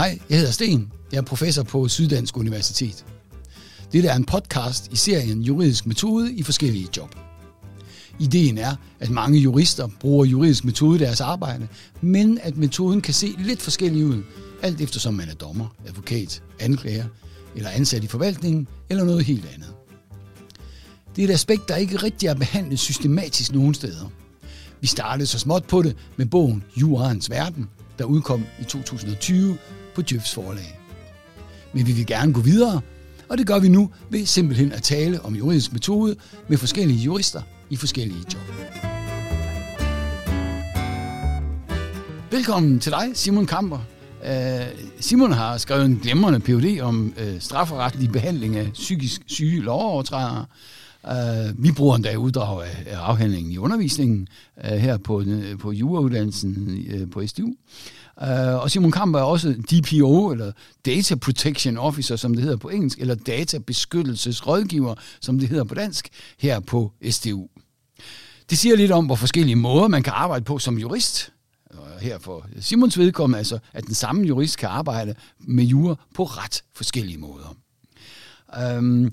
Hej, jeg hedder Sten. Jeg er professor på Syddansk Universitet. Dette er en podcast i serien Juridisk Metode i forskellige job. Ideen er, at mange jurister bruger juridisk metode i deres arbejde, men at metoden kan se lidt forskellig ud, alt eftersom man er dommer, advokat, anklager eller ansat i forvaltningen eller noget helt andet. Det er et aspekt, der ikke rigtig er behandlet systematisk nogen steder. Vi startede så småt på det med bogen Jurarens Verden, der udkom i 2020 på Djøfs forlag. Men vi vil gerne gå videre, og det gør vi nu ved simpelthen at tale om juridisk metode med forskellige jurister i forskellige job. Velkommen til dig, Simon Kamper. Øh, Simon har skrevet en glemrende PhD om øh, strafferetlig behandling af psykisk syge lovovertrædere. Uh, vi bruger endda uddrag af, af afhandlingen i undervisningen uh, her på, uh, på jurauddannelsen uh, på SDU. Uh, og Simon Kamp er også DPO, eller Data Protection Officer, som det hedder på engelsk, eller databeskyttelsesrådgiver, som det hedder på dansk, her på SDU. Det siger lidt om, hvor forskellige måder man kan arbejde på som jurist. Og her for Simons vedkommende altså, at den samme jurist kan arbejde med jura på ret forskellige måder. Uh,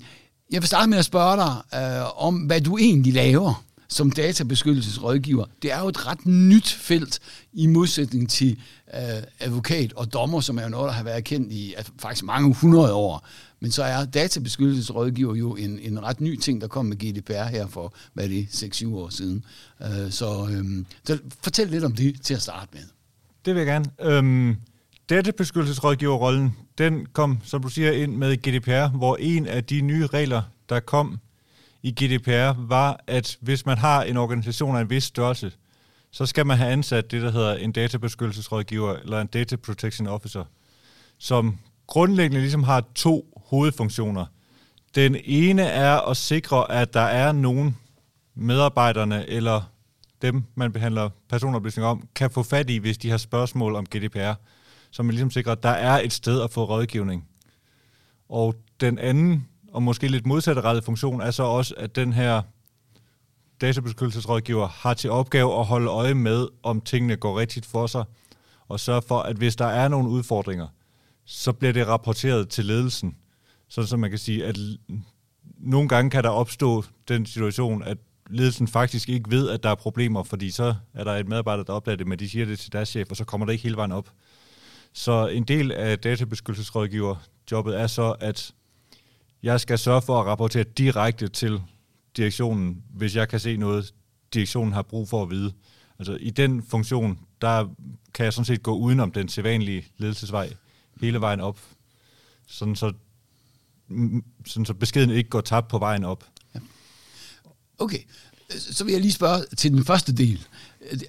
jeg vil starte med at spørge dig øh, om, hvad du egentlig laver som databeskyttelsesrådgiver. Det er jo et ret nyt felt i modsætning til øh, advokat og dommer, som er jo noget, der har været kendt i altså, faktisk mange hundrede år. Men så er databeskyttelsesrådgiver jo en, en ret ny ting, der kom med GDPR her for, hvad er det, 6-7 år siden. Øh, så, øh, så fortæl lidt om det til at starte med. Det vil jeg gerne. Øhm, databeskyttelsesrådgiverrollen, den kom, som du siger, ind med GDPR, hvor en af de nye regler, der kom i GDPR, var, at hvis man har en organisation af en vis størrelse, så skal man have ansat det, der hedder en databeskyttelsesrådgiver eller en data protection officer, som grundlæggende ligesom har to hovedfunktioner. Den ene er at sikre, at der er nogen medarbejderne eller dem, man behandler personoplysninger om, kan få fat i, hvis de har spørgsmål om GDPR, så man ligesom sikrer, at der er et sted at få rådgivning. Og den anden, og måske lidt modsatrettet funktion, er så også, at den her databeskyttelsesrådgiver har til opgave at holde øje med, om tingene går rigtigt for sig, og sørge for, at hvis der er nogle udfordringer, så bliver det rapporteret til ledelsen. Sådan så man kan sige, at nogle gange kan der opstå den situation, at ledelsen faktisk ikke ved, at der er problemer, fordi så er der et medarbejder, der opdager det, men de siger det til deres chef, og så kommer det ikke hele vejen op. Så en del af databeskyttelsesrådgiverjobbet er så, at jeg skal sørge for at rapportere direkte til direktionen, hvis jeg kan se noget, direktionen har brug for at vide. Altså i den funktion, der kan jeg sådan set gå udenom den sædvanlige ledelsesvej hele vejen op, sådan så, mm, sådan så beskeden ikke går tabt på vejen op. Okay, så vil jeg lige spørge til den første del.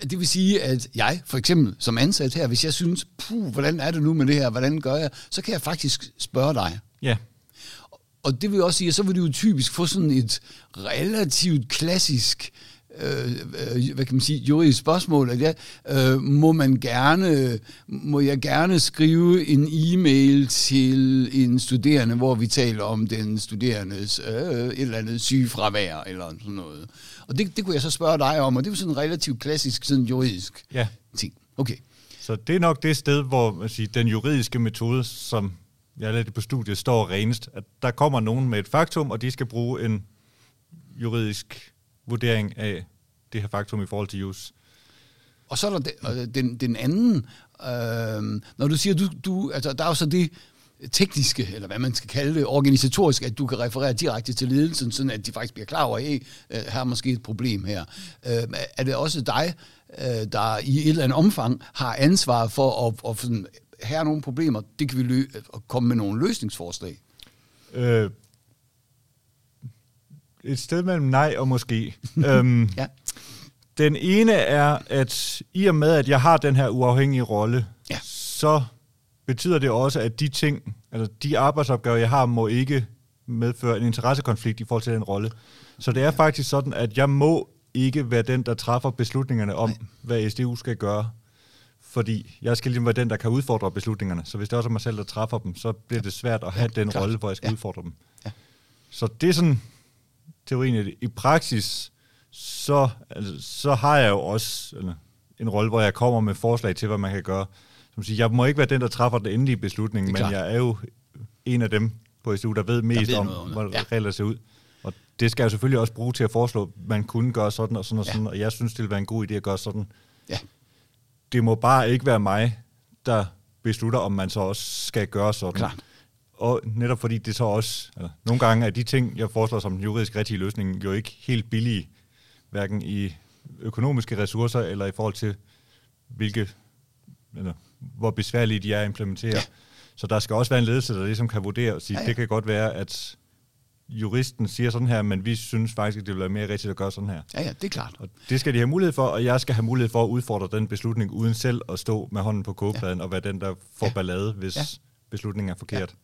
Det vil sige, at jeg for eksempel som ansat her, hvis jeg synes, puh, hvordan er det nu med det her, hvordan gør jeg, så kan jeg faktisk spørge dig. Ja. Og det vil også sige, at så vil du jo typisk få sådan et relativt klassisk øh, øh, hvad kan man sige, juridisk spørgsmål, at ja, øh, må man gerne, må jeg gerne skrive en e-mail til en studerende, hvor vi taler om den studerendes øh, et eller andet sygefravær, eller sådan noget. Og det, det kunne jeg så spørge dig om, og det er sådan en relativt klassisk sådan juridisk ja. ting. Okay. Så det er nok det sted, hvor man siger, den juridiske metode, som jeg lidt på studiet, står renest, at der kommer nogen med et faktum, og de skal bruge en juridisk vurdering af det her faktum i forhold til jus. Og så er der den, den anden, øh, når du siger, du, du, altså, der er jo så det tekniske, eller hvad man skal kalde det, organisatorisk, at du kan referere direkte til ledelsen, sådan at de faktisk bliver klar over, at hey, her er måske et problem her. Øh, er det også dig, øh, der i et eller andet omfang har ansvar for at, at sådan, her er nogle problemer, det kan vi lø- komme med nogle løsningsforslag? Øh, et sted mellem nej og måske. øhm, ja. Den ene er, at i og med, at jeg har den her uafhængige rolle, ja. så betyder det også, at de ting, altså de arbejdsopgaver, jeg har, må ikke medføre en interessekonflikt i forhold til den rolle. Så det er faktisk sådan, at jeg må ikke være den, der træffer beslutningerne om, Nej. hvad SDU skal gøre. Fordi jeg skal lige være den, der kan udfordre beslutningerne. Så hvis det også er mig selv, der træffer dem, så bliver det svært at have ja, den rolle, hvor jeg skal ja. udfordre dem. Ja. Så det er sådan teorien. I praksis, så, altså, så har jeg jo også eller, en rolle, hvor jeg kommer med forslag til, hvad man kan gøre. som siger, jeg må ikke være den, der træffer den endelige beslutning, men klart. jeg er jo en af dem på SDU, der ved mest ved om, om det. hvordan Ja. regler ser ud. Og det skal jeg selvfølgelig også bruge til at foreslå, at man kunne gøre sådan og sådan og Ja. sådan, og jeg synes, det vil være en god idé at gøre sådan. Ja. Det må bare ikke være mig, der beslutter, om man så også skal gøre sådan. Klart. Og netop fordi det så også, eller nogle gange er de ting, jeg foreslår som den juridisk rigtige løsning, jo ikke helt billige, hverken i økonomiske ressourcer eller i forhold til, hvilke, eller, hvor besværlige de er at implementere. Ja. Ja. Så der skal også være en ledelse, der ligesom kan vurdere og sige, Ja, ja, ja. ja. det kan godt være, at juristen siger sådan her, men vi synes faktisk, at det vil være mere rigtigt at gøre sådan her. Ja, ja, det er klart. Og det skal de have mulighed for, og jeg skal have mulighed for at udfordre den beslutning, uden selv at stå med hånden på kogepladen ja. og være den, der får Ja. ja. ballade, hvis Ja. ja. beslutningen er forkert. Øh,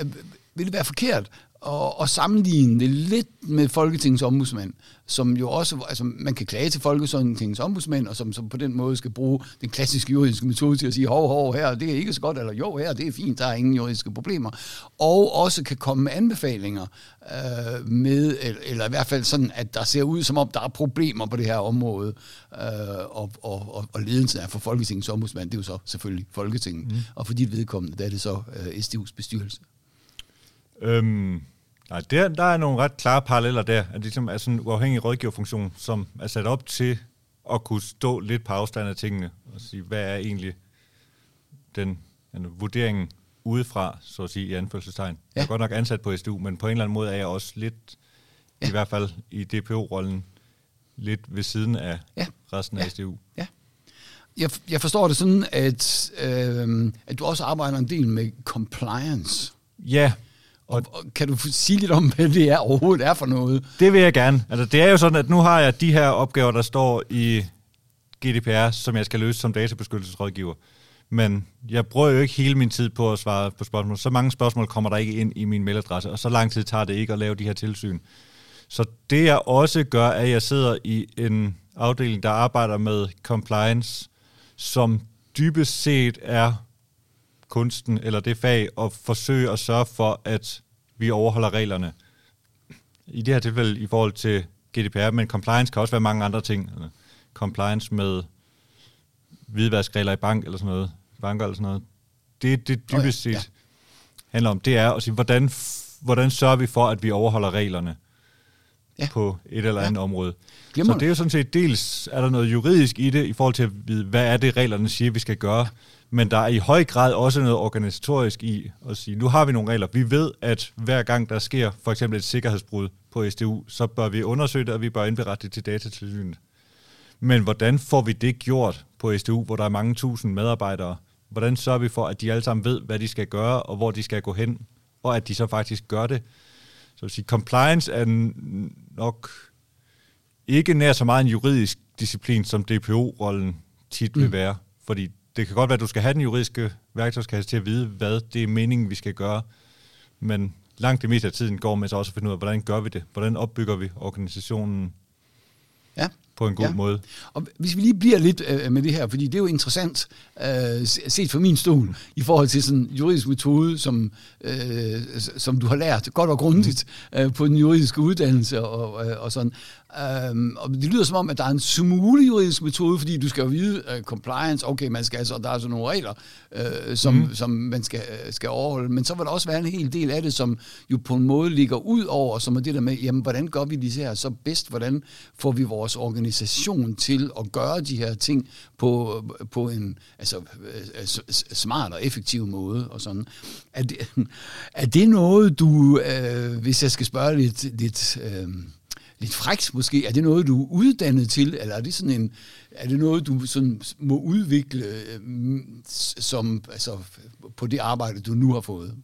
Øh, vil det være forkert? At, at sammenligne det lidt med Folketingets ombudsmand, som jo også, altså man kan klage til Folketingets ombudsmand, og som, som på den måde skal bruge den klassiske juridiske metode til at sige, hov, hov, her, det er ikke så godt, eller jo, her, det er fint, der er ingen juridiske problemer, og også kan komme med anbefalinger øh, med, eller, eller i hvert fald sådan, at der ser ud som om, der er problemer på det her område, øh, og, og, og, og ledelsen er for Folketingets ombudsmand, det er jo så selvfølgelig Folketinget, mm. og for dit vedkommende, der er det så øh, SDU's bestyrelse. Øhm, nej, der, der er nogle ret klare paralleller der, at det ligesom er sådan en uafhængig rådgiverfunktion, som er sat op til at kunne stå lidt på afstand af tingene, og sige, hvad er egentlig den altså, vurderingen udefra, så at sige, i anførselstegn. Ja. Jeg er godt nok ansat på SDU, men på en eller anden måde er jeg også lidt, ja. i hvert fald i DPO-rollen, lidt ved siden af Ja. ja. resten af Ja. SDU. Ja. Jeg, jeg forstår det sådan, at, øh, at du også arbejder en del med compliance. Ja, og, og kan du sige lidt om, hvad det er overhovedet er for noget? Det vil jeg gerne. Altså, det er jo sådan, at nu har jeg de her opgaver, der står i GDPR, som jeg skal løse som databeskyttelsesrådgiver. Men jeg bruger jo ikke hele min tid på at svare på spørgsmål. Så mange spørgsmål kommer der ikke ind i min mailadresse, og så lang tid tager det ikke at lave de her tilsyn. Så det jeg også gør, er, at jeg sidder i en afdeling, der arbejder med compliance, som dybest set er kunsten eller det fag at forsøge at sørge for, at vi overholder reglerne. I det her tilfælde i forhold til GDPR, men compliance kan også være mange andre ting. Compliance med hvidvaskregler i bank eller sådan noget, banker eller sådan noget. Det, det Nå ja, dybest set ja. handler om, det er at sige, hvordan, hvordan sørger vi for, at vi overholder reglerne Ja. på et eller andet område. Glimrende. Så det er jo sådan set, dels er der noget juridisk i det, i forhold til at vide, hvad er det, reglerne siger, vi skal gøre. Men der er i høj grad også noget organisatorisk i at sige, nu har vi nogle regler. Vi ved, at hver gang der sker for eksempel et sikkerhedsbrud på SDU, så bør vi undersøge det, og vi bør indberette det til datatilsynet. Men hvordan får vi det gjort på SDU, hvor der er mange tusind medarbejdere? Hvordan sørger vi for, at de alle sammen ved, hvad de skal gøre, og hvor de skal gå hen, og at de så faktisk gør det? Så vil sige, compliance er nok ikke nær så meget en juridisk disciplin, som DPO-rollen tit vil Mm. være. Fordi det kan godt være, at du skal have den juridiske værktøjskasse til at vide, hvad det er meningen, vi skal gøre. Men langt det meste af tiden går med så også at finde ud af, hvordan gør vi det? Hvordan opbygger vi organisationen Ja på en god Ja. måde? Og hvis vi lige bliver lidt øh, med det her, fordi det er jo interessant øh, set fra min stol i forhold til sådan en juridisk metode, som, øh, som du har lært godt og grundigt øh, på den juridiske uddannelse og, øh, og sådan. Um, og det lyder som om, at der er en smule juridisk metode, fordi du skal jo vide uh, compliance, okay, man skal altså, der er altså nogle regler, uh, som, mm. som man skal, øh, skal overholde, men så vil der også være en hel del af det, som jo på en måde ligger ud over, som er det der med, jamen, hvordan gør vi de her så bedst, hvordan får vi vores organisation organisation til at gøre de her ting på, på en altså, altså, altså, smart og effektiv måde, og sådan. Er det, er det noget, du, øh, hvis jeg skal spørge lidt, lidt øh, lidt frækt måske. Er det noget, du er uddannet til, eller er det sådan en, er det noget, du sådan må udvikle øh, som, altså, på det arbejde, du nu har fået?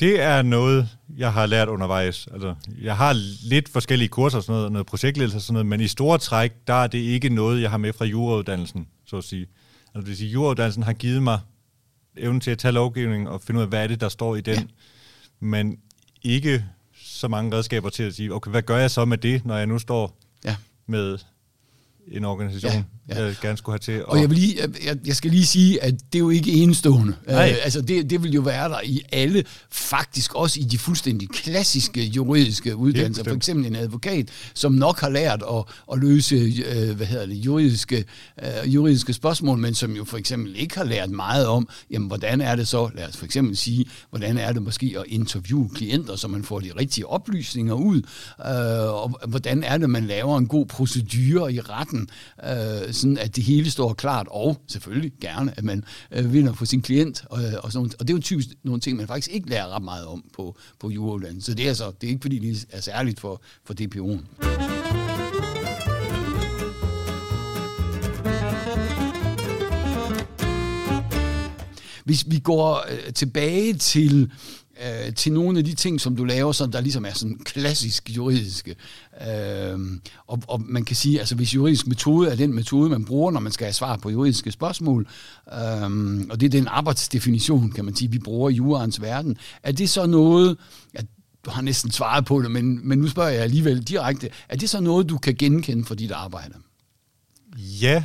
Det er noget, jeg har lært undervejs. Altså, jeg har lidt forskellige kurser, og sådan noget, noget projektledelse og sådan noget, men i store træk, der er det ikke noget, jeg har med fra jurauddannelsen, så at sige. Altså, det vil sige, jurauddannelsen har givet mig evnen til at tage lovgivning og finde ud af, hvad er det, der står i den, ja. men ikke så mange redskaber til at sige, okay, hvad gør jeg så med det, når jeg nu står Ja. med en organisation, ja, ja. jeg gerne skulle have til. Og, og jeg, vil lige, jeg, jeg skal lige sige, at det er jo ikke enestående. Nej. Uh, altså det, det vil jo være der i alle, faktisk også i de fuldstændig klassiske juridiske uddannelser. For eksempel en advokat, som nok har lært at, at løse uh, hvad hedder det, juridiske, uh, juridiske spørgsmål, men som jo for eksempel ikke har lært meget om, jamen hvordan er det så, lad os for eksempel sige, hvordan er det måske at interviewe klienter, så man får de rigtige oplysninger ud, uh, og hvordan er det, man laver en god procedure i retten, øh, sådan at det hele står klart, og selvfølgelig gerne, at man øh, vinder for sin klient, og, øh, og, sådan, og det er jo typisk nogle ting, man faktisk ikke lærer ret meget om på, på juraudlandet. Så det er, altså, det er ikke fordi, det er særligt for, for DPO'en. Hvis vi går øh, tilbage til øh, til nogle af de ting, som du laver, som der ligesom er sådan klassisk juridiske. Øh, og, og man kan sige, altså hvis juridisk metode er den metode, man bruger, når man skal have svar på juridiske spørgsmål, øh, og det er den arbejdsdefinition, kan man sige, vi bruger i jurens verden, er det så noget, at du har næsten svaret på det, men, men nu spørger jeg alligevel direkte, er det så noget, du kan genkende for dit arbejde? Ja,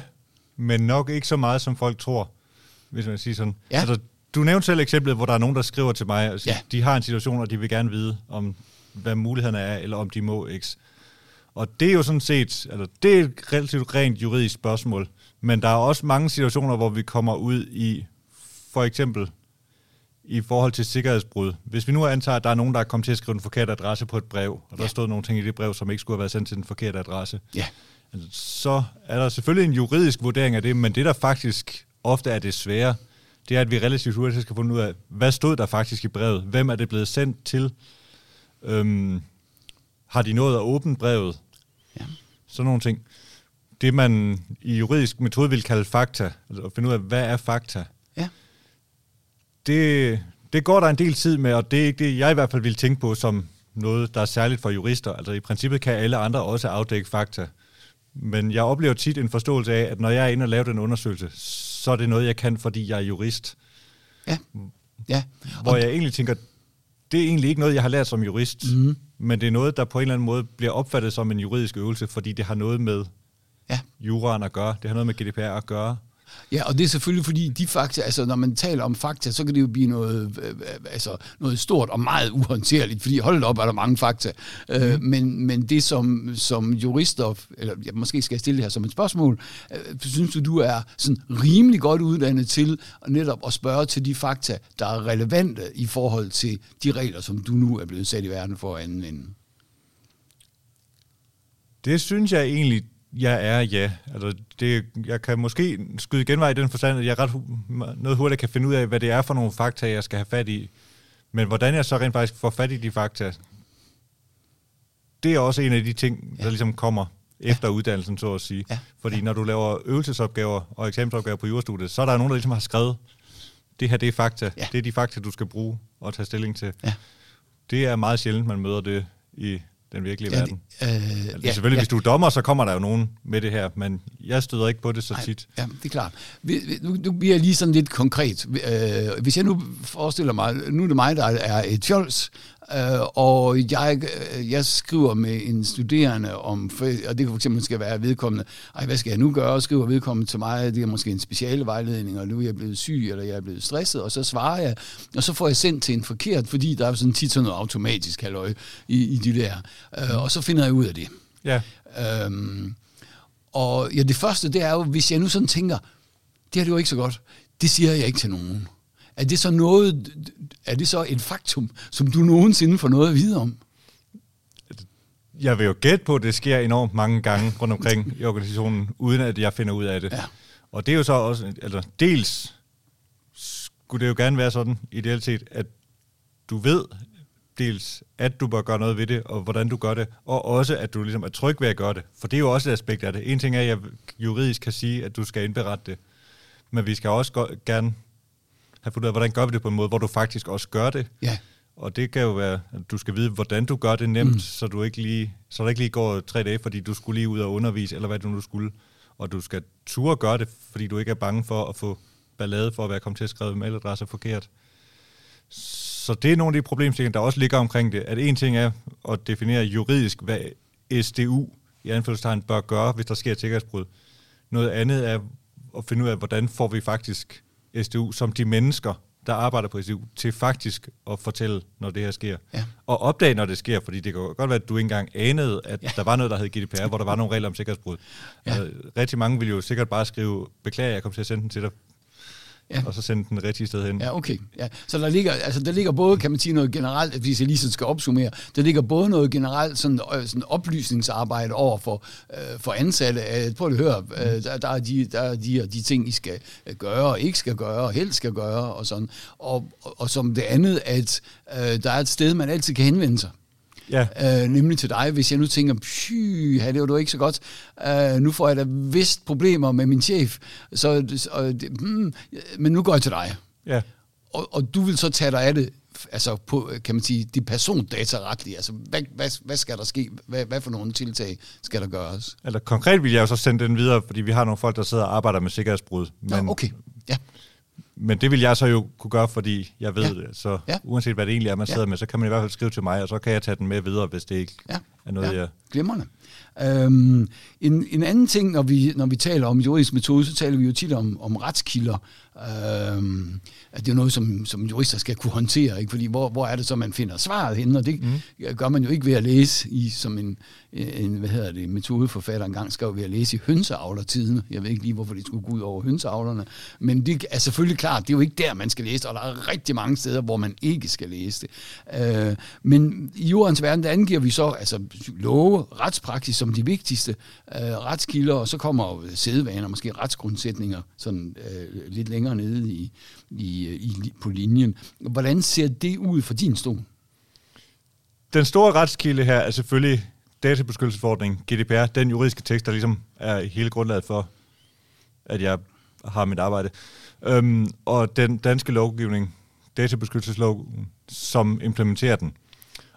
men nok ikke så meget, som folk tror, hvis man siger sådan. Ja. Altså, du nævnte selv eksemplet, hvor der er nogen, der skriver til mig, altså, Ja. de har en situation, og de vil gerne vide, om hvad mulighederne er, eller om de må X. Og det er jo sådan set, altså, det er et relativt rent juridisk spørgsmål, men der er også mange situationer, hvor vi kommer ud i, for eksempel, i forhold til sikkerhedsbrud. Hvis vi nu antager, at der er nogen, der er kommet til at skrive en forkert adresse på et brev, og der Ja. stod nogle ting i det brev, som ikke skulle have været sendt til den forkerte adresse, Ja. Altså, så er der selvfølgelig en juridisk vurdering af det, men det der faktisk ofte er det svære, det er, at vi relativt hurtigt skal finde ud af, hvad stod der faktisk i brevet? Hvem er det blevet sendt til? Øhm, har de nået at åbne brevet? Ja. Sådan nogle ting. Det man i juridisk metode vil kalde fakta, altså at finde ud af, hvad er fakta? Ja. Det, det går der en del tid med, og det er ikke det, jeg i hvert fald vil tænke på som noget, der er særligt for jurister. Altså i princippet kan alle andre også afdække fakta. Men jeg oplever tit en forståelse af, at når jeg er inde og laver den undersøgelse, så er det noget, jeg kan, fordi jeg er jurist. Ja. Ja. Hvor jeg egentlig tænker, det er egentlig ikke noget, jeg har lært som jurist, Mhm. men det er noget, der på en eller anden måde bliver opfattet som en juridisk øvelse, fordi det har noget med Ja. juraen at gøre. Det har noget med GDPR at gøre. Ja, og det er selvfølgelig fordi de fakta, altså når man taler om fakta, så kan det jo blive noget, øh, øh, altså noget stort og meget uhåndterligt, fordi hold op, er der mange fakta. Mm. Øh, men, men det som, som jurister, eller jeg måske skal jeg stille det her som et spørgsmål, øh, synes du, du er sådan rimelig godt uddannet til netop at spørge til de fakta, der er relevante i forhold til de regler, som du nu er blevet sat i verden for at anvende? Det synes jeg egentlig, jeg er, ja. Altså, det, jeg kan måske skyde genvej i den forstand, at jeg ret noget hurtigt kan finde ud af, hvad det er for nogle fakta, jeg skal have fat i. Men hvordan jeg så rent faktisk får fat i de fakta, det er også en af de ting, der ligesom kommer efter uddannelsen, så at sige. Ja. Fordi når du laver øvelsesopgaver og eksamensopgaver på jurastudiet, så er der nogen, der ligesom har skrevet, det her det er fakta. Ja. Det er de fakta, du skal bruge og tage stilling til. Ja. Det er meget sjældent, man møder det i den virkelige Ja, verden. øh, Ja, selvfølgelig, ja. hvis du er dommer, så kommer der jo nogen med det her, men jeg støder ikke på det så Nej, tit. Ja, det er klart. Nu, nu bliver jeg lige sådan lidt konkret. Øh, hvis jeg nu forestiller mig, nu er det mig, der er et fjols, øh, og jeg, øh, jeg skriver med en studerende om, og det kan fx skal være vedkommende, ej, hvad skal jeg nu gøre? Skriver vedkommende til mig, det er måske en speciale vejledning, og nu er jeg blevet syg, eller jeg er blevet stresset, og så svarer jeg, og så får jeg sendt til en forkert, fordi der er sådan tit sådan noget automatisk halløj i, i de der, øh, og så finder jeg ud af det. Ja, Øhm, og ja, det første, det er jo, hvis jeg nu sådan tænker, det er det jo ikke så godt, det siger jeg ikke til nogen. Er det så noget, er det så et faktum, som du nogensinde får noget at vide om? jeg vil jo gætte på, at det sker enormt mange gange rundt omkring i organisationen, uden at jeg finder ud af det. Ja. Og det er jo så også, altså dels skulle det jo gerne være sådan, ideelt set, at du ved dels, at du bør gøre noget ved det, og hvordan du gør det, og også, at du ligesom er tryg ved at gøre det. For det er jo også et aspekt af det. En ting er, at jeg juridisk kan sige, at du skal indberette det, men vi skal også gerne have fundet ud af, hvordan gør vi det på en måde, hvor du faktisk også gør det, Ja, og det kan jo være, at du skal vide, hvordan du gør det nemt, mm. så du ikke lige, så der ikke lige går tre dage, fordi du skulle lige ud og undervise, eller hvad du nu skulle. Og du skal ture gøre det, fordi du ikke er bange for at få ballade for at være kommet til at skrive mailadresser forkert. Så det er nogle af de problemstillinger, der også ligger omkring det. At en ting er at definere juridisk, hvad SDU i anfølgelsestegn bør gøre, hvis der sker et sikkerhedsbrud. Noget andet er at finde ud af, hvordan får vi faktisk SDU som de mennesker, der arbejder på SDU, til faktisk at fortælle, når det her sker. Ja. Og opdage, når det sker, fordi det kan godt være, at du ikke engang anede, at ja. der var noget, der hed GDPR, hvor der var nogle regler om sikkerhedsbrud. Ja. Altså, rigtig mange vil jo sikkert bare skrive, beklager, jeg kom til at sende den til dig, ja. og så sende den rigtige sted hen. Ja, okay. Ja. Så der ligger, altså, der ligger både, kan man sige, noget generelt, hvis jeg lige så skal opsummere, der ligger både noget generelt sådan, øh, sådan oplysningsarbejde over for, øh, for ansatte. Øh, prøv at høre, øh, der, der, er de, der er de, de ting, I skal øh, gøre, og ikke skal gøre, og helst skal gøre, og sådan. Og, og, og som det andet, at øh, der er et sted, man altid kan henvende sig. Ja. Øh, nemlig til dig, hvis jeg nu tænker, py, det var du ikke så godt. Øh, nu får jeg da vist problemer med min chef, så, så, hmm, men nu går jeg til dig. Ja. Og, og du vil så tage dig af det, altså på, kan man sige, det persondataretlige. Altså, hvad, hvad, hvad skal der ske? Hvad, hvad for nogle tiltag skal der gøres? Eller konkret vil jeg jo så sende den videre, fordi vi har nogle folk, der sidder og arbejder med sikkerhedsbrud. Men, ja, okay. Men det vil jeg så jo kunne gøre, fordi jeg ved ja. det. Så ja. uanset hvad det egentlig er, man sidder ja. med, så kan man i hvert fald skrive til mig, og så kan jeg tage den med videre, hvis det ikke ja. er noget, ja. jeg... Glimrende. Øhm, en, en anden ting, når vi, når vi taler om juridisk metode, så taler vi jo tit om, om retskilder. Øhm, at det er noget, som, som jurister skal kunne håndtere. Ikke? Fordi hvor, hvor er det så, man finder svaret henne? Og det mm. gør man jo ikke ved at læse i, som en, en hvad hedder det, metodeforfatter engang skrev ved at læse i hønseavlertiden. Jeg ved ikke lige, hvorfor det skulle gå ud over hønseavlerne. Men det er selvfølgelig klart, det er jo ikke der, man skal læse det, og der er rigtig mange steder, hvor man ikke skal læse det. Øh, men i jordens verden, der angiver vi så altså, love, retspraksis som de vigtigste øh, retskilder, og så kommer sædvaner, måske retsgrundsætninger, sådan øh, lidt længere nede i, i, i, på linjen. Hvordan ser det ud for din stol? Den store retskilde her er selvfølgelig databeskyttelsesforordningen, GDPR, den juridiske tekst, der ligesom er hele grundlaget for, at jeg har mit arbejde. Øhm, og den danske lovgivning, databeskyttelseslov, som implementerer den.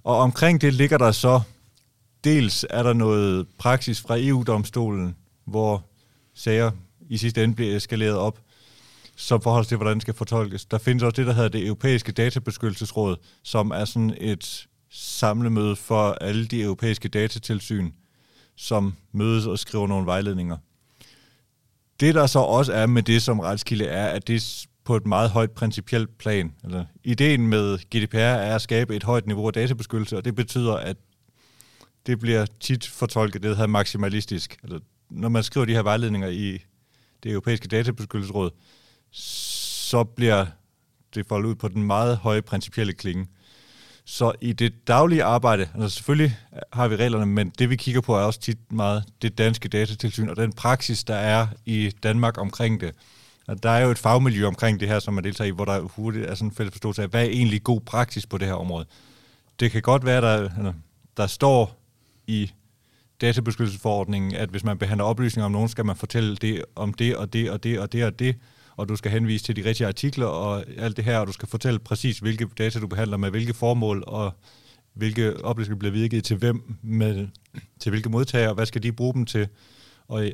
Og omkring det ligger der så, dels er der noget praksis fra EU-domstolen, hvor sager i sidste ende bliver eskaleret op, som forhold til, hvordan det skal fortolkes. Der findes også det, der hedder det europæiske databeskyttelsesråd, som er sådan et samlemøde for alle de europæiske datatilsyn, som mødes og skriver nogle vejledninger. Det, der så også er med det som retskilde, er, at det på et meget højt principielt plan. Eller, ideen med GDPR er at skabe et højt niveau af databeskyttelse, og det betyder, at det bliver tit fortolket, det hedder maksimalistisk. Altså, når man skriver de her vejledninger i det europæiske databeskyttelsesråd, så bliver det foldet ud på den meget høje principielle klinge. Så i det daglige arbejde, altså selvfølgelig har vi reglerne, men det vi kigger på er også tit meget det danske datatilsyn og den praksis, der er i Danmark omkring det. Og der er jo et fagmiljø omkring det her, som man deltager i, hvor der hurtigt er sådan en fælles forståelse af, hvad er egentlig god praksis på det her område. Det kan godt være, der, der står i databeskyttelsesforordningen, at hvis man behandler oplysninger om nogen, skal man fortælle det om det og det og det og det og det, og du skal henvise til de rigtige artikler og alt det her, og du skal fortælle præcis, hvilke data du behandler med hvilke formål, og hvilke oplysninger bliver videregivet til hvem, med, til hvilke modtagere, og hvad skal de bruge dem til, og øh,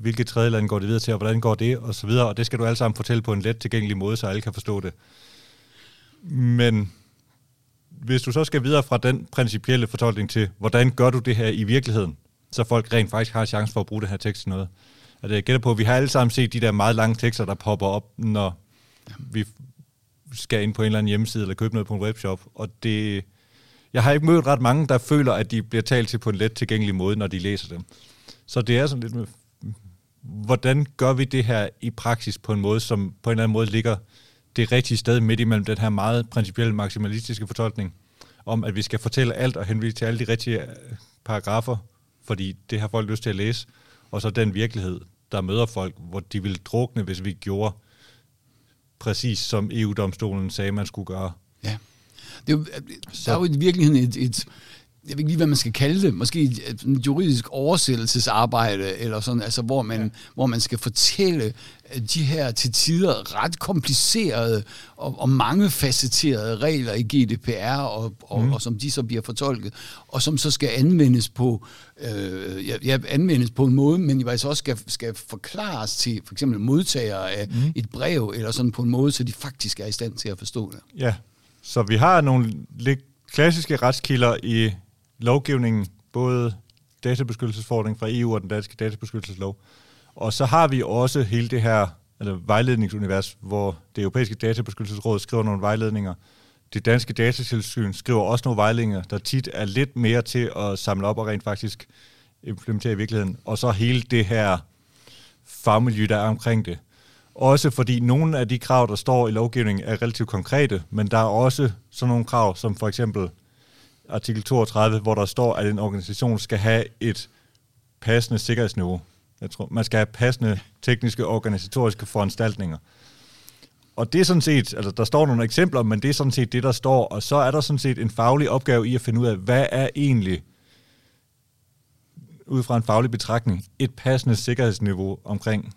hvilke tredje lande går det videre til, og hvordan går det, og så videre, og det skal du alle sammen fortælle på en let tilgængelig måde, så alle kan forstå det. Men hvis du så skal videre fra den principielle fortolkning til, hvordan gør du det her i virkeligheden, så folk rent faktisk har chance for at bruge det her tekst til noget, og det jeg gætter på, at vi har alle sammen set de der meget lange tekster, der popper op, når vi skal ind på en eller anden hjemmeside eller købe noget på en webshop. Og det, jeg har ikke mødt ret mange, der føler, at de bliver talt til på en let tilgængelig måde, når de læser dem. Så det er sådan lidt med, hvordan gør vi det her i praksis på en måde, som på en eller anden måde ligger det rigtige sted midt imellem den her meget principielle maksimalistiske fortolkning, om at vi skal fortælle alt og henvise til alle de rigtige øh, paragrafer, fordi det har folk lyst til at læse, og så den virkelighed, der møder folk, hvor de ville drukne, hvis vi gjorde præcis som EU-domstolen sagde, man skulle gøre. Ja. Det er jo, øh, der er jo i virkeligheden et, et, jeg ved ikke lige, hvad man skal kalde det, måske et, juridisk oversættelsesarbejde, eller sådan, altså, hvor, man, ja. hvor man skal fortælle de her til tider ret komplicerede og, og facetterede regler i GDPR, og, og, mm. og som de så bliver fortolket, og som så skal anvendes på, øh, ja, anvendes på en måde, men altså også skal, skal forklares til for eksempel modtagere af mm. et brev, eller sådan på en måde, så de faktisk er i stand til at forstå det. Ja, så vi har nogle lidt klassiske retskilder i lovgivningen, både databeskyttelsesforordning fra EU og den danske databeskyttelseslov. Og så har vi også hele det her altså vejledningsunivers, hvor det europæiske databeskyttelsesråd skriver nogle vejledninger. Det danske datatilsyn skriver også nogle vejledninger, der tit er lidt mere til at samle op og rent faktisk implementere i virkeligheden. Og så hele det her fagmiljø, der er omkring det. Også fordi nogle af de krav, der står i lovgivningen, er relativt konkrete, men der er også sådan nogle krav, som for eksempel artikel 32, hvor der står, at en organisation skal have et passende sikkerhedsniveau. Jeg tror, man skal have passende tekniske organisatoriske foranstaltninger. Og det er sådan set, altså der står nogle eksempler, men det er sådan set det, der står, og så er der sådan set en faglig opgave i at finde ud af, hvad er egentlig, ud fra en faglig betragtning, et passende sikkerhedsniveau omkring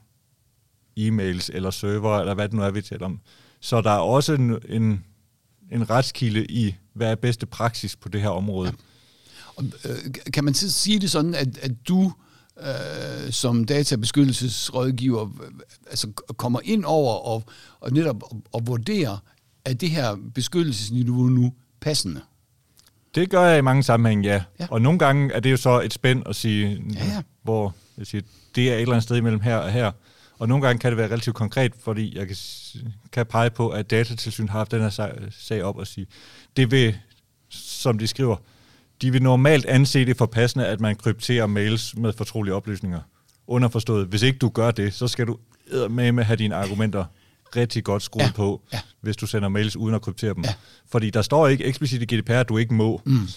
e-mails eller server, eller hvad det nu er, vi taler om. Så der er også en, en, en retskilde i, hvad er bedste praksis på det her område. Ja. Og, øh, kan man sige det sådan, at, at du øh, som databeskyttelsesrådgiver øh, altså kommer ind over og, og netop og, og vurderer, at det her beskyttelsesniveau nu passende? Det gør jeg i mange sammenhænge, ja. ja. Og nogle gange er det jo så et spænd at sige, ja, ja. hvor jeg siger, det er et eller andet sted imellem her og her. Og nogle gange kan det være relativt konkret, fordi jeg kan, kan pege på, at datatilsyn har haft den her sag op og sige, det vil, som de skriver, de vil normalt anse det for passende, at man krypterer mails med fortrolige oplysninger. Underforstået, hvis ikke du gør det, så skal du med med have dine argumenter rigtig godt skruet ja, på, ja. hvis du sender mails uden at kryptere dem. Ja. Fordi der står ikke eksplicit i GDPR, at du ikke må, mm.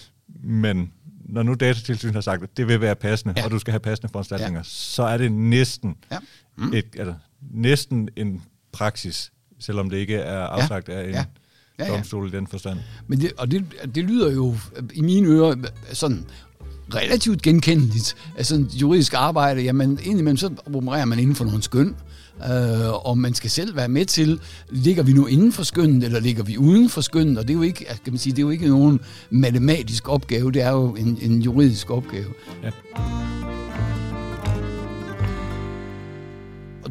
men når nu datatilsynet har sagt, at det vil være passende, ja. og du skal have passende foranstaltninger, ja. så er det næsten, ja. mm. et, altså, næsten en praksis, selvom det ikke er afsagt ja. af en... Ja ja, ja. domstol i den forstand. Men det, og det, det lyder jo i mine ører sådan relativt genkendeligt. Altså juridisk arbejde, jamen indimellem så opererer man inden for nogle skøn, øh, og man skal selv være med til, ligger vi nu inden for skønnet, eller ligger vi uden for skønnet, og det er jo ikke, kan man sige, det er jo ikke nogen matematisk opgave, det er jo en, en juridisk opgave. Ja.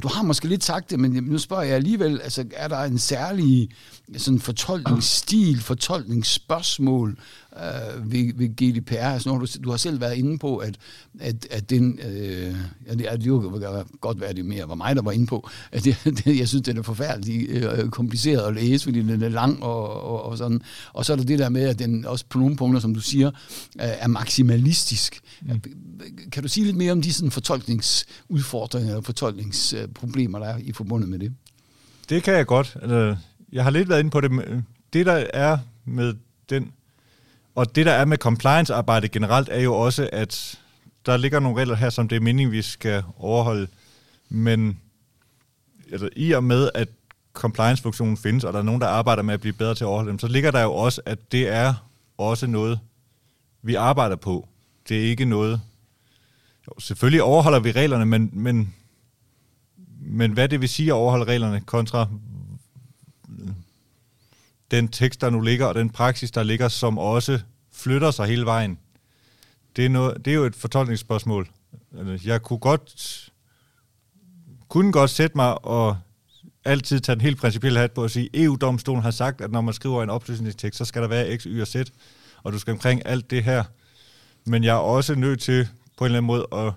Du har måske lidt sagt det, men nu spørger jeg alligevel, altså er der en særlig sådan fortolkningsstil, fortolkningsspørgsmål øh, ved, ved GDPR? Altså, har du, du har selv været inde på, at, at, at den, øh, ja, det, det jo godt være, det mere var mig, der var inde på, at det, det, jeg synes, den er forfærdeligt øh, kompliceret at læse, fordi den er lang og, og, og sådan. Og så er der det der med, at den også på nogle punkter, som du siger, øh, er maksimalistisk. Mm. Kan du sige lidt mere om de sådan, fortolkningsudfordringer eller problemer, der er i forbundet med det? Det kan jeg godt. Altså, jeg har lidt været inde på det. Øh, det, der er med den, og det, der er med compliance-arbejde generelt, er jo også, at der ligger nogle regler her, som det er meningen, vi skal overholde. Men altså, i og med, at compliance-funktionen findes, og der er nogen, der arbejder med at blive bedre til at overholde dem, så ligger der jo også, at det er også noget, vi arbejder på. Det er ikke noget... Jo, selvfølgelig overholder vi reglerne, men, men, men hvad det vil sige at overholde reglerne kontra den tekst, der nu ligger, og den praksis, der ligger, som også flytter sig hele vejen. Det er, noget, det er jo et fortolkningsspørgsmål. Altså, jeg kunne godt, kunne godt sætte mig og altid tage den helt principielle hat på at sige, EU-domstolen har sagt, at når man skriver en oplysningstekst, så skal der være X, Y og Z, og du skal omkring alt det her. Men jeg er også nødt til på en eller anden måde at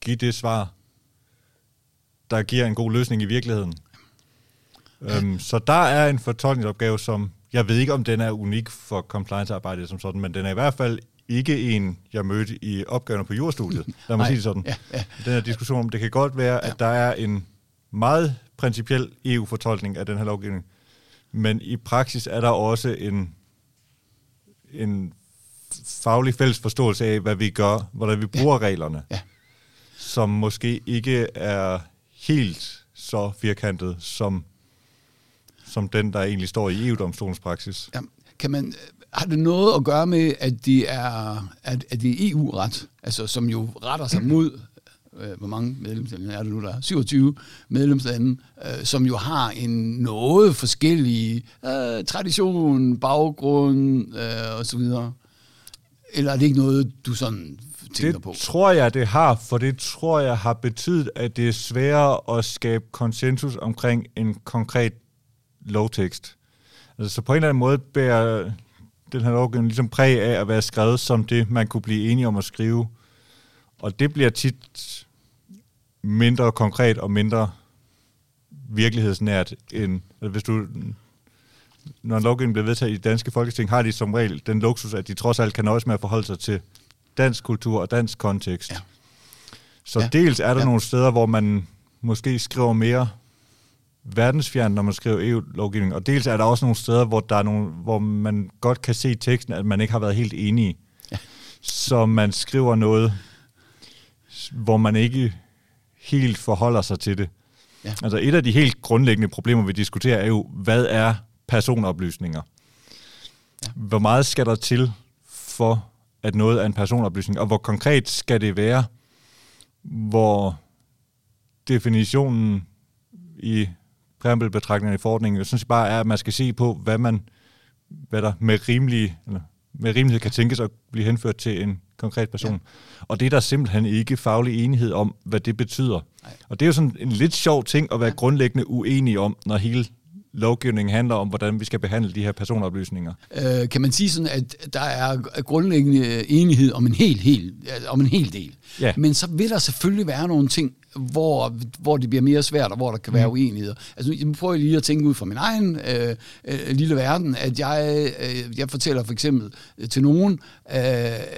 give det svar, der giver en god løsning i virkeligheden. Øhm, så der er en fortolkningsopgave, som jeg ved ikke, om den er unik for compliance-arbejdet som sådan, men den er i hvert fald ikke en, jeg mødte i opgaverne på jordstudiet. Lad mig sige det sådan. Ja, ja. Den her diskussion om, det kan godt være, ja. at der er en meget principiel EU-fortolkning af den her lovgivning, men i praksis er der også en, en faglig fælles forståelse af, hvad vi gør, hvordan vi bruger ja. reglerne, ja. som måske ikke er helt så firkantet, som som den, der egentlig står i EU-domstolens praksis. Ja, kan man, øh, har det noget at gøre med, at det er, at, at det er EU-ret, altså som jo retter sig mod øh, øh hvor mange medlemslande er det nu der? 27 medlemslande, øh, som jo har en noget forskellige øh, tradition, baggrund øh, og så videre. Eller er det ikke noget, du sådan tænker det på? Det tror jeg, det har, for det tror jeg har betydet, at det er sværere at skabe konsensus omkring en konkret lovtekst. Altså, så på en eller anden måde bærer den her lovgivning ligesom præg af at være skrevet som det, man kunne blive enige om at skrive. Og det bliver tit mindre konkret og mindre virkelighedsnært end, altså hvis du, når en lovgivning bliver vedtaget i danske folketing, har de som regel den luksus, at de trods alt kan nøjes med at forholde sig til dansk kultur og dansk kontekst. Ja. Så ja. dels er der ja. nogle steder, hvor man måske skriver mere verdensfjern, når man skriver EU-lovgivning, og dels er der også nogle steder, hvor, der er nogle, hvor man godt kan se i teksten, at man ikke har været helt enige. Ja. Så man skriver noget, hvor man ikke helt forholder sig til det. Ja. Altså et af de helt grundlæggende problemer, vi diskuterer, er jo, hvad er personoplysninger? Ja. Hvor meget skal der til for, at noget er en personoplysning, og hvor konkret skal det være, hvor definitionen i præambelbetragtningerne i forordningen, jeg synes bare er, at man skal se på, hvad man hvad der med, rimelig, eller med rimelighed kan tænkes at blive henført til en konkret person. Ja. Og det er der simpelthen ikke faglig enighed om, hvad det betyder. Nej. Og det er jo sådan en lidt sjov ting at være ja. grundlæggende uenig om, når hele lovgivningen handler om, hvordan vi skal behandle de her personoplysninger. Øh, kan man sige sådan, at der er grundlæggende enighed om en hel, hel, om en hel del. Ja. Men så vil der selvfølgelig være nogle ting, hvor, hvor det bliver mere svært, og hvor der kan være mm. uenigheder. Altså, jeg prøver lige at tænke ud fra min egen øh, øh, lille verden, at jeg, øh, jeg fortæller for eksempel til nogen, øh,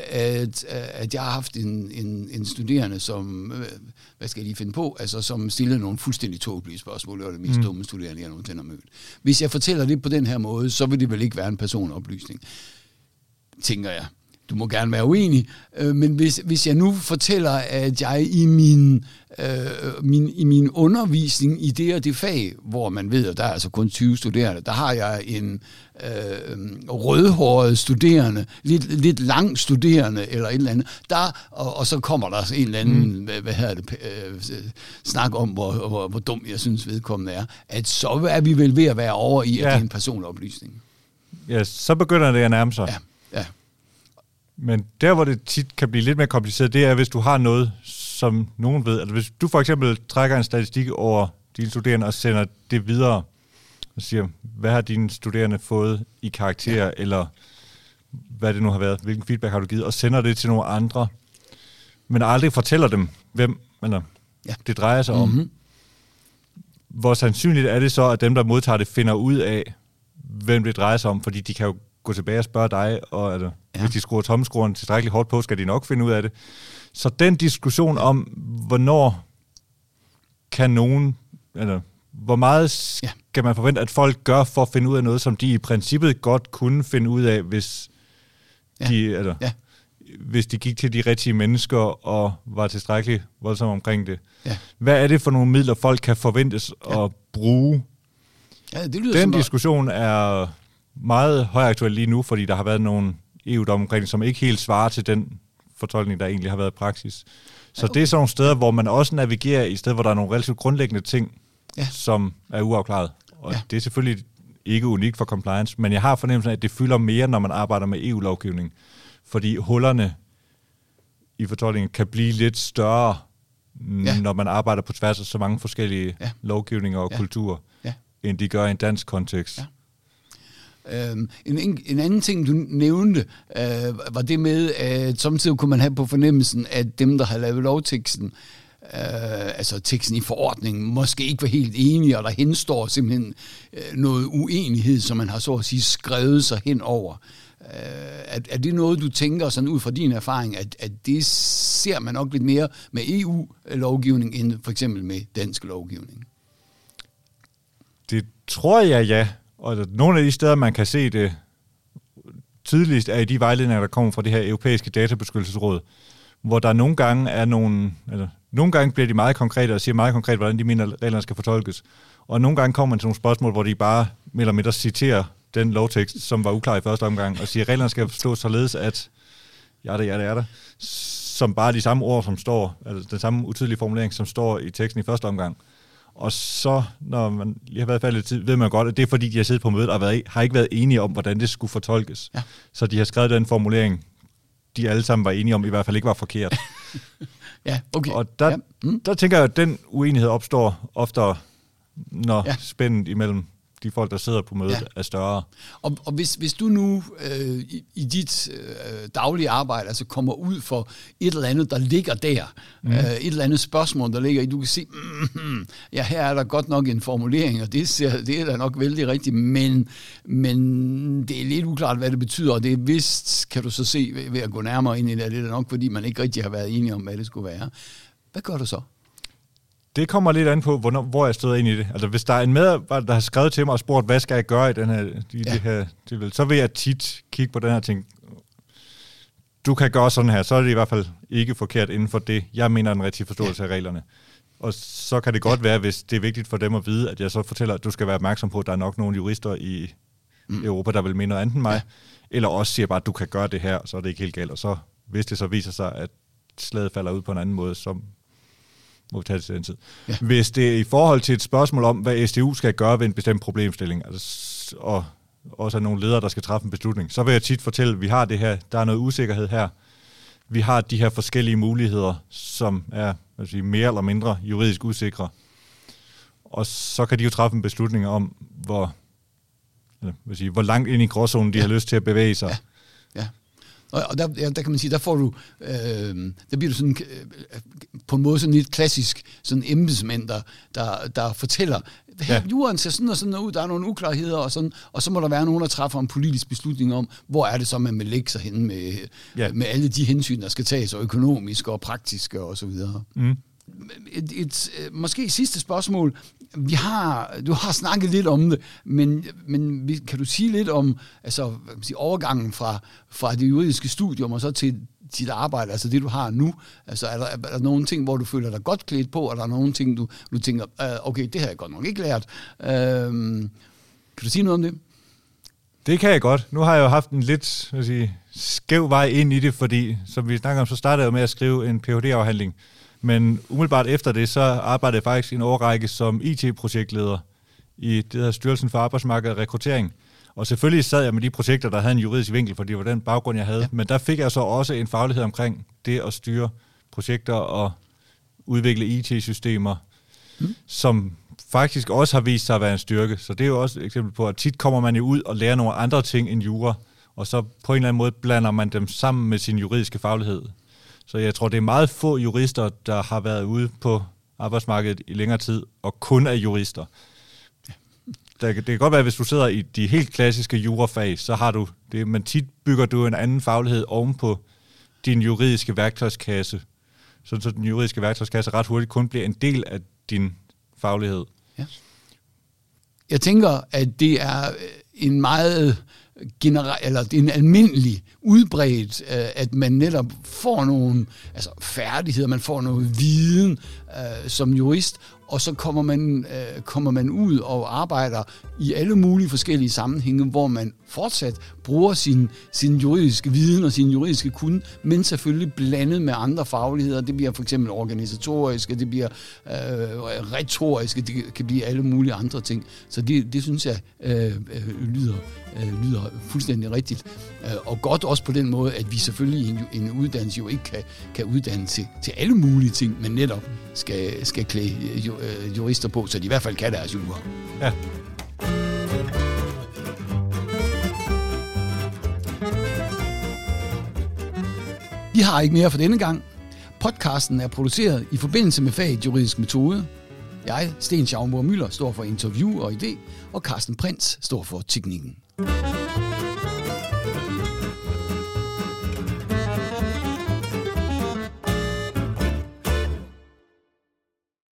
at, at jeg har haft en, en, en studerende, som, øh, hvad skal jeg lige finde på, altså som stillede nogle fuldstændig tåbelige spørgsmål, og det mest mm. dumme studerende, jeg nogensinde har mødt. Hvis jeg fortæller det på den her måde, så vil det vel ikke være en personoplysning, tænker jeg du må gerne være uenig, øh, men hvis, hvis jeg nu fortæller, at jeg i min, øh, min, i min undervisning i det og det fag, hvor man ved, at der er altså kun 20 studerende, der har jeg en øh, rødhåret studerende, lidt, lidt lang studerende eller et eller andet, der, og, og så kommer der en eller anden, mm. hvad, hvad hedder det, øh, snak om, hvor, hvor, hvor dum jeg synes vedkommende er, at så er vi vel ved at være over i, at ja. det er en personoplysning. Ja, så begynder det at nærme sig. Ja. Men der, hvor det tit kan blive lidt mere kompliceret, det er, hvis du har noget, som nogen ved. Altså hvis du for eksempel trækker en statistik over dine studerende og sender det videre, og siger, hvad har dine studerende fået i karakter, ja. eller hvad det nu har været, hvilken feedback har du givet, og sender det til nogle andre, men aldrig fortæller dem, hvem eller, ja. det drejer sig mm-hmm. om. Hvor sandsynligt er det så, at dem, der modtager det, finder ud af, hvem det drejer sig om, fordi de kan jo gå tilbage og spørge dig, og altså, ja. hvis de skruer tomskrueren tilstrækkeligt hårdt på, skal de nok finde ud af det. Så den diskussion om, hvornår kan nogen, eller hvor meget skal ja. man forvente, at folk gør for at finde ud af noget, som de i princippet godt kunne finde ud af, hvis ja. de, eller, ja. hvis de gik til de rigtige mennesker og var tilstrækkeligt voldsomme omkring det. Ja. Hvad er det for nogle midler, folk kan forventes ja. at bruge? Ja, det lyder Den diskussion er meget højaktuel lige nu, fordi der har været nogle EU-domme omkring, som ikke helt svarer til den fortolkning, der egentlig har været i praksis. Så det er sådan nogle steder, hvor man også navigerer i stedet, hvor der er nogle relativt grundlæggende ting, ja. som er uafklaret. Og ja. det er selvfølgelig ikke unikt for compliance, men jeg har fornemmelsen af, at det fylder mere, når man arbejder med EU-lovgivning. Fordi hullerne i fortolkningen kan blive lidt større, ja. når man arbejder på tværs af så mange forskellige ja. lovgivninger og ja. kulturer, ja. end de gør i en dansk kontekst. Ja. Øhm, en, en anden ting, du nævnte, øh, var det med, øh, at samtidig kunne man have på fornemmelsen, at dem, der har lavet lovteksten, øh, altså teksten i forordningen, måske ikke var helt enige, og der henstår simpelthen øh, noget uenighed, som man har så at sige skrevet sig hen over. Øh, er, er det noget, du tænker sådan ud fra din erfaring, at, at det ser man nok lidt mere med EU-lovgivning, end for eksempel med dansk lovgivning? Det tror jeg, ja. Og nogle af de steder, man kan se det tidligst, er i de vejledninger, der kommer fra det her europæiske databeskyttelsesråd, hvor der nogle gange er nogle, eller nogle gange bliver de meget konkrete og siger meget konkret, hvordan de mener, reglerne skal fortolkes. Og nogle gange kommer man til nogle spørgsmål, hvor de bare mere eller mindre citerer den lovtekst, som var uklar i første omgang, og siger, at reglerne skal forstås således, at ja, det er det, er det, som bare de samme ord, som står, altså den samme utydelige formulering, som står i teksten i første omgang. Og så, når man lige har været færdig tid, ved man godt, at det er fordi, de har siddet på mødet og været, har ikke været enige om, hvordan det skulle fortolkes. Ja. Så de har skrevet den formulering, de alle sammen var enige om, i hvert fald ikke var forkert. ja, okay. Og der, ja. mm. der tænker jeg, at den uenighed opstår oftere, når ja. spændet imellem de folk, der sidder på mødet, ja. er større. Og, og hvis, hvis du nu øh, i, i dit øh, daglige arbejde altså kommer ud for et eller andet, der ligger der, mm. øh, et eller andet spørgsmål, der ligger i, du kan sige, mm, ja, her er der godt nok en formulering, og det, ser, det er da nok vældig rigtigt, men, men det er lidt uklart, hvad det betyder, og det er vist, kan du så se ved, ved at gå nærmere ind i det, det er nok, fordi man ikke rigtig har været enige om, hvad det skulle være. Hvad gør du så? Det kommer lidt an på, hvornår, hvor jeg stod ind i det. Altså, hvis der er en medarbejder, der har skrevet til mig og spurgt, hvad skal jeg gøre i den her, i ja. det her tilfælde, så vil jeg tit kigge på den her ting. Du kan gøre sådan her, så er det i hvert fald ikke forkert inden for det. Jeg mener den rigtige forståelse ja. af reglerne. Og så kan det godt være, hvis det er vigtigt for dem at vide, at jeg så fortæller, at du skal være opmærksom på, at der er nok nogle jurister i mm. Europa, der vil mene noget andet end mig. Ja. Eller også siger bare, at du kan gøre det her, så er det ikke helt galt. Og så, hvis det så viser sig, at slaget falder ud på en anden måde, så må vi tage det til den tid. Ja. Hvis det er i forhold til et spørgsmål om, hvad SDU skal gøre ved en bestemt problemstilling, altså, og også er nogle ledere, der skal træffe en beslutning, så vil jeg tit fortælle, at vi har det her, der er noget usikkerhed her. Vi har de her forskellige muligheder, som er hvad sige, mere eller mindre juridisk usikre. Og så kan de jo træffe en beslutning om, hvor, eller, sige, hvor langt ind i gråzonen de ja. har lyst til at bevæge sig. Ja. Og der, der kan man sige, der får du, øh, der bliver du sådan, øh, på en måde sådan lidt klassisk sådan embedsmænd, der, der, der fortæller, ja. jorden ser sådan og sådan ud, der er nogle uklarheder, og, sådan, og så må der være nogen, der træffer en politisk beslutning om, hvor er det så, man vil lægge sig hen med, ja. med alle de hensyn, der skal tages, og økonomiske og praktiske og så videre. Mm. Et, et, øh, måske sidste spørgsmål. Vi har, du har snakket lidt om det, men, men kan du sige lidt om altså, sige, overgangen fra, fra det juridiske studium og så til dit arbejde, altså det du har nu? Altså er der, er der nogle ting, hvor du føler dig godt klædt på, og er der nogle ting, du, du tænker, øh, okay, det har jeg godt nok ikke lært. Øh, kan du sige noget om det? Det kan jeg godt. Nu har jeg jo haft en lidt hvad sige, skæv vej ind i det, fordi som vi snakker om, så startede jeg med at skrive en Ph.D.-afhandling, men umiddelbart efter det, så arbejdede jeg faktisk en årrække som IT-projektleder i det her Styrelsen for Arbejdsmarked og Rekruttering. Og selvfølgelig sad jeg med de projekter, der havde en juridisk vinkel, for det var den baggrund, jeg havde. Ja. Men der fik jeg så også en faglighed omkring det at styre projekter og udvikle IT-systemer, mm. som faktisk også har vist sig at være en styrke. Så det er jo også et eksempel på, at tit kommer man jo ud og lærer nogle andre ting end jura, og så på en eller anden måde blander man dem sammen med sin juridiske faglighed. Så jeg tror, det er meget få jurister, der har været ude på arbejdsmarkedet i længere tid, og kun er jurister. Der, det kan godt være, at hvis du sidder i de helt klassiske jurafag, så har du det, men tit bygger du en anden faglighed ovenpå din juridiske værktøjskasse, så den juridiske værktøjskasse ret hurtigt kun bliver en del af din faglighed. Ja. Jeg tænker, at det er en meget generelt, eller det er en almindelig udbredt, øh, at man netop får nogle altså færdigheder, man får noget viden øh, som jurist, og så kommer man, øh, kommer man ud og arbejder i alle mulige forskellige sammenhænge, hvor man fortsat bruger sin, sin juridiske viden og sin juridiske kunde, men selvfølgelig blandet med andre fagligheder. Det bliver for eksempel organisatoriske, det bliver øh, retoriske, det kan blive alle mulige andre ting. Så det, det synes jeg øh, øh, lyder, øh, lyder fuldstændig rigtigt. Øh, og godt også på den måde, at vi selvfølgelig en, en uddannelse jo ikke kan, kan uddanne til, til alle mulige ting, men netop skal, skal klæde øh, jurister på, så de i hvert fald kan deres jura. Ja. Vi har ikke mere for denne gang. Podcasten er produceret i forbindelse med faget juridisk metode. Jeg, Sten Schaumburg Møller, står for interview og idé, og Carsten Prins står for teknikken.